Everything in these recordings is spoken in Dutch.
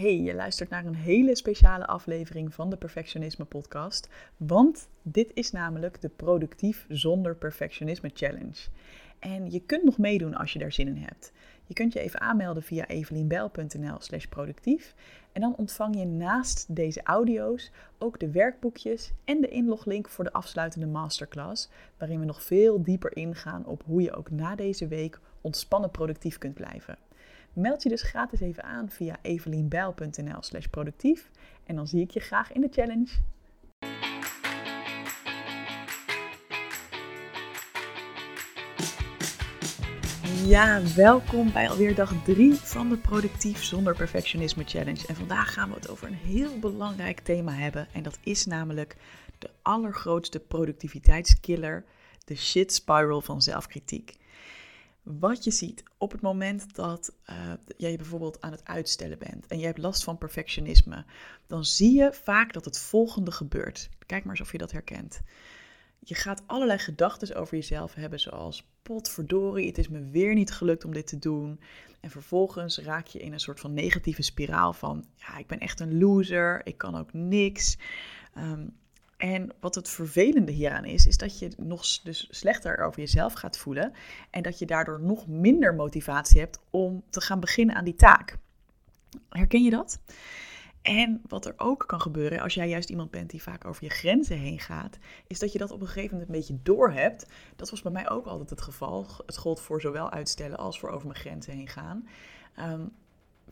Hey, je luistert naar een hele speciale aflevering van de Perfectionisme Podcast. Want dit is namelijk de Productief zonder Perfectionisme Challenge. En je kunt nog meedoen als je daar zin in hebt. Je kunt je even aanmelden via evelienbel.nl/slash productief. En dan ontvang je naast deze audio's ook de werkboekjes en de inloglink voor de afsluitende masterclass. Waarin we nog veel dieper ingaan op hoe je ook na deze week ontspannen productief kunt blijven. Meld je dus gratis even aan via evelienbijl.nl slash productief. En dan zie ik je graag in de challenge. Ja, welkom bij alweer dag 3 van de Productief zonder Perfectionisme Challenge. En vandaag gaan we het over een heel belangrijk thema hebben. En dat is namelijk de allergrootste productiviteitskiller, de shit spiral van zelfkritiek wat je ziet op het moment dat uh, jij bijvoorbeeld aan het uitstellen bent en je hebt last van perfectionisme, dan zie je vaak dat het volgende gebeurt. Kijk maar eens of je dat herkent. Je gaat allerlei gedachten over jezelf hebben, zoals potverdorie, het is me weer niet gelukt om dit te doen. En vervolgens raak je in een soort van negatieve spiraal van, ja, ik ben echt een loser, ik kan ook niks. Um, en wat het vervelende hieraan is, is dat je nog dus slechter over jezelf gaat voelen en dat je daardoor nog minder motivatie hebt om te gaan beginnen aan die taak. Herken je dat? En wat er ook kan gebeuren als jij juist iemand bent die vaak over je grenzen heen gaat, is dat je dat op een gegeven moment een beetje doorhebt. Dat was bij mij ook altijd het geval. Het gold voor zowel uitstellen als voor over mijn grenzen heen gaan. Um,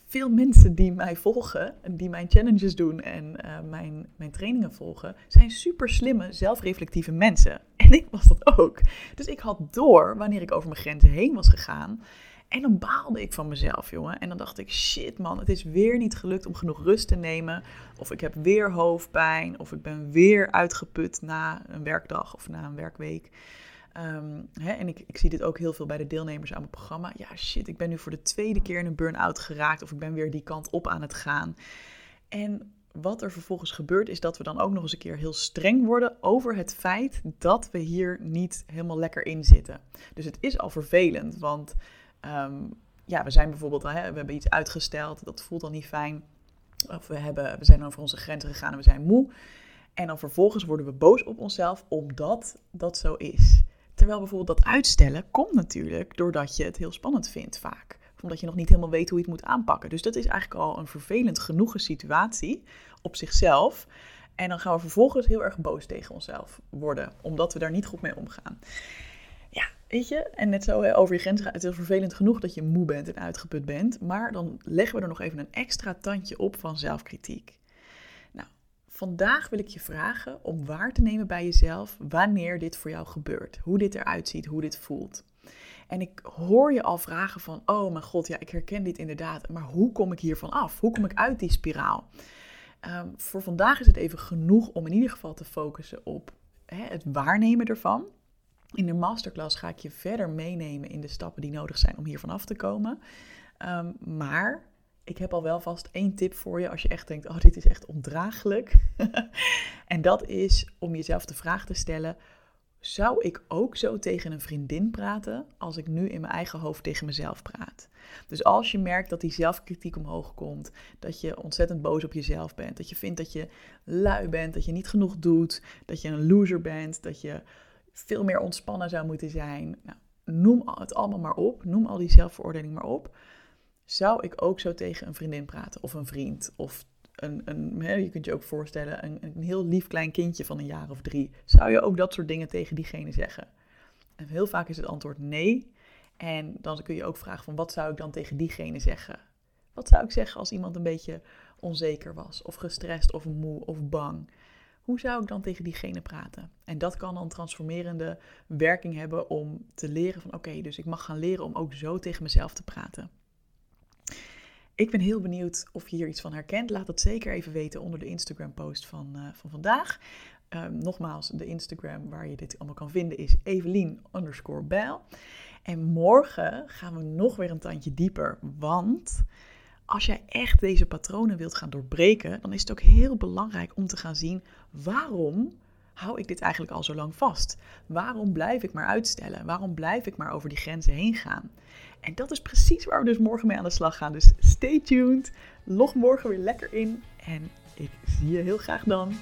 veel mensen die mij volgen, die mijn challenges doen en uh, mijn, mijn trainingen volgen, zijn super slimme, zelfreflectieve mensen. En ik was dat ook. Dus ik had door wanneer ik over mijn grenzen heen was gegaan. En dan baalde ik van mezelf, jongen. En dan dacht ik, shit man, het is weer niet gelukt om genoeg rust te nemen. Of ik heb weer hoofdpijn. Of ik ben weer uitgeput na een werkdag of na een werkweek. Ehm, hè, en ik, ik zie dit ook heel veel bij de deelnemers aan mijn programma. Ja, shit, ik ben nu voor de tweede keer in een burn-out geraakt. Of ik ben weer die kant op aan het gaan. En wat er vervolgens gebeurt, is dat we dan ook nog eens een keer heel streng worden over het feit dat we hier niet helemaal lekker in zitten. Dus het is al vervelend, want ehm, ja, we zijn bijvoorbeeld, hè, we hebben iets uitgesteld, dat voelt dan niet fijn. Of we, hebben, we zijn over onze grenzen gegaan en we zijn moe. En dan vervolgens worden we boos op onszelf omdat dat zo is. Terwijl bijvoorbeeld dat uitstellen komt natuurlijk doordat je het heel spannend vindt vaak. Omdat je nog niet helemaal weet hoe je het moet aanpakken. Dus dat is eigenlijk al een vervelend genoegen situatie op zichzelf. En dan gaan we vervolgens heel erg boos tegen onszelf worden, omdat we daar niet goed mee omgaan. Ja, weet je, en net zo over je grenzen, het is vervelend genoeg dat je moe bent en uitgeput bent, maar dan leggen we er nog even een extra tandje op van zelfkritiek. Vandaag wil ik je vragen om waar te nemen bij jezelf wanneer dit voor jou gebeurt. Hoe dit eruit ziet, hoe dit voelt. En ik hoor je al vragen van, oh mijn god, ja, ik herken dit inderdaad. Maar hoe kom ik hiervan af? Hoe kom ik uit die spiraal? Um, voor vandaag is het even genoeg om in ieder geval te focussen op hè, het waarnemen ervan. In de masterclass ga ik je verder meenemen in de stappen die nodig zijn om hiervan af te komen. Um, maar ik heb al wel vast één tip voor je als je echt denkt, oh dit is echt ondraaglijk. en dat is om jezelf de vraag te stellen, zou ik ook zo tegen een vriendin praten als ik nu in mijn eigen hoofd tegen mezelf praat? Dus als je merkt dat die zelfkritiek omhoog komt, dat je ontzettend boos op jezelf bent, dat je vindt dat je lui bent, dat je niet genoeg doet, dat je een loser bent, dat je veel meer ontspannen zou moeten zijn. Nou, noem het allemaal maar op, noem al die zelfveroordeling maar op zou ik ook zo tegen een vriendin praten of een vriend of een, een je kunt je ook voorstellen, een, een heel lief klein kindje van een jaar of drie. Zou je ook dat soort dingen tegen diegene zeggen? En heel vaak is het antwoord nee. En dan kun je ook vragen van wat zou ik dan tegen diegene zeggen? Wat zou ik zeggen als iemand een beetje onzeker was, of gestrest, of moe, of bang? Hoe zou ik dan tegen diegene praten? En dat kan dan transformerende werking hebben om te leren van oké, dus ik mag gaan leren om ook zo tegen mezelf te praten. Ik ben heel benieuwd of je hier iets van herkent. Laat het zeker even weten onder de Instagram-post van, uh, van vandaag. Um, nogmaals, de Instagram waar je dit allemaal kan vinden is Evelien underscore Bijl. En morgen gaan we nog weer een tandje dieper, want als jij echt deze patronen wilt gaan doorbreken, dan is het ook heel belangrijk om te gaan zien waarom hou ik dit eigenlijk al zo lang vast? Waarom blijf ik maar uitstellen? Waarom blijf ik maar over die grenzen heen gaan? En dat is precies waar we dus morgen mee aan de slag gaan. Dus stay tuned. Log morgen weer lekker in. En ik zie je heel graag dan.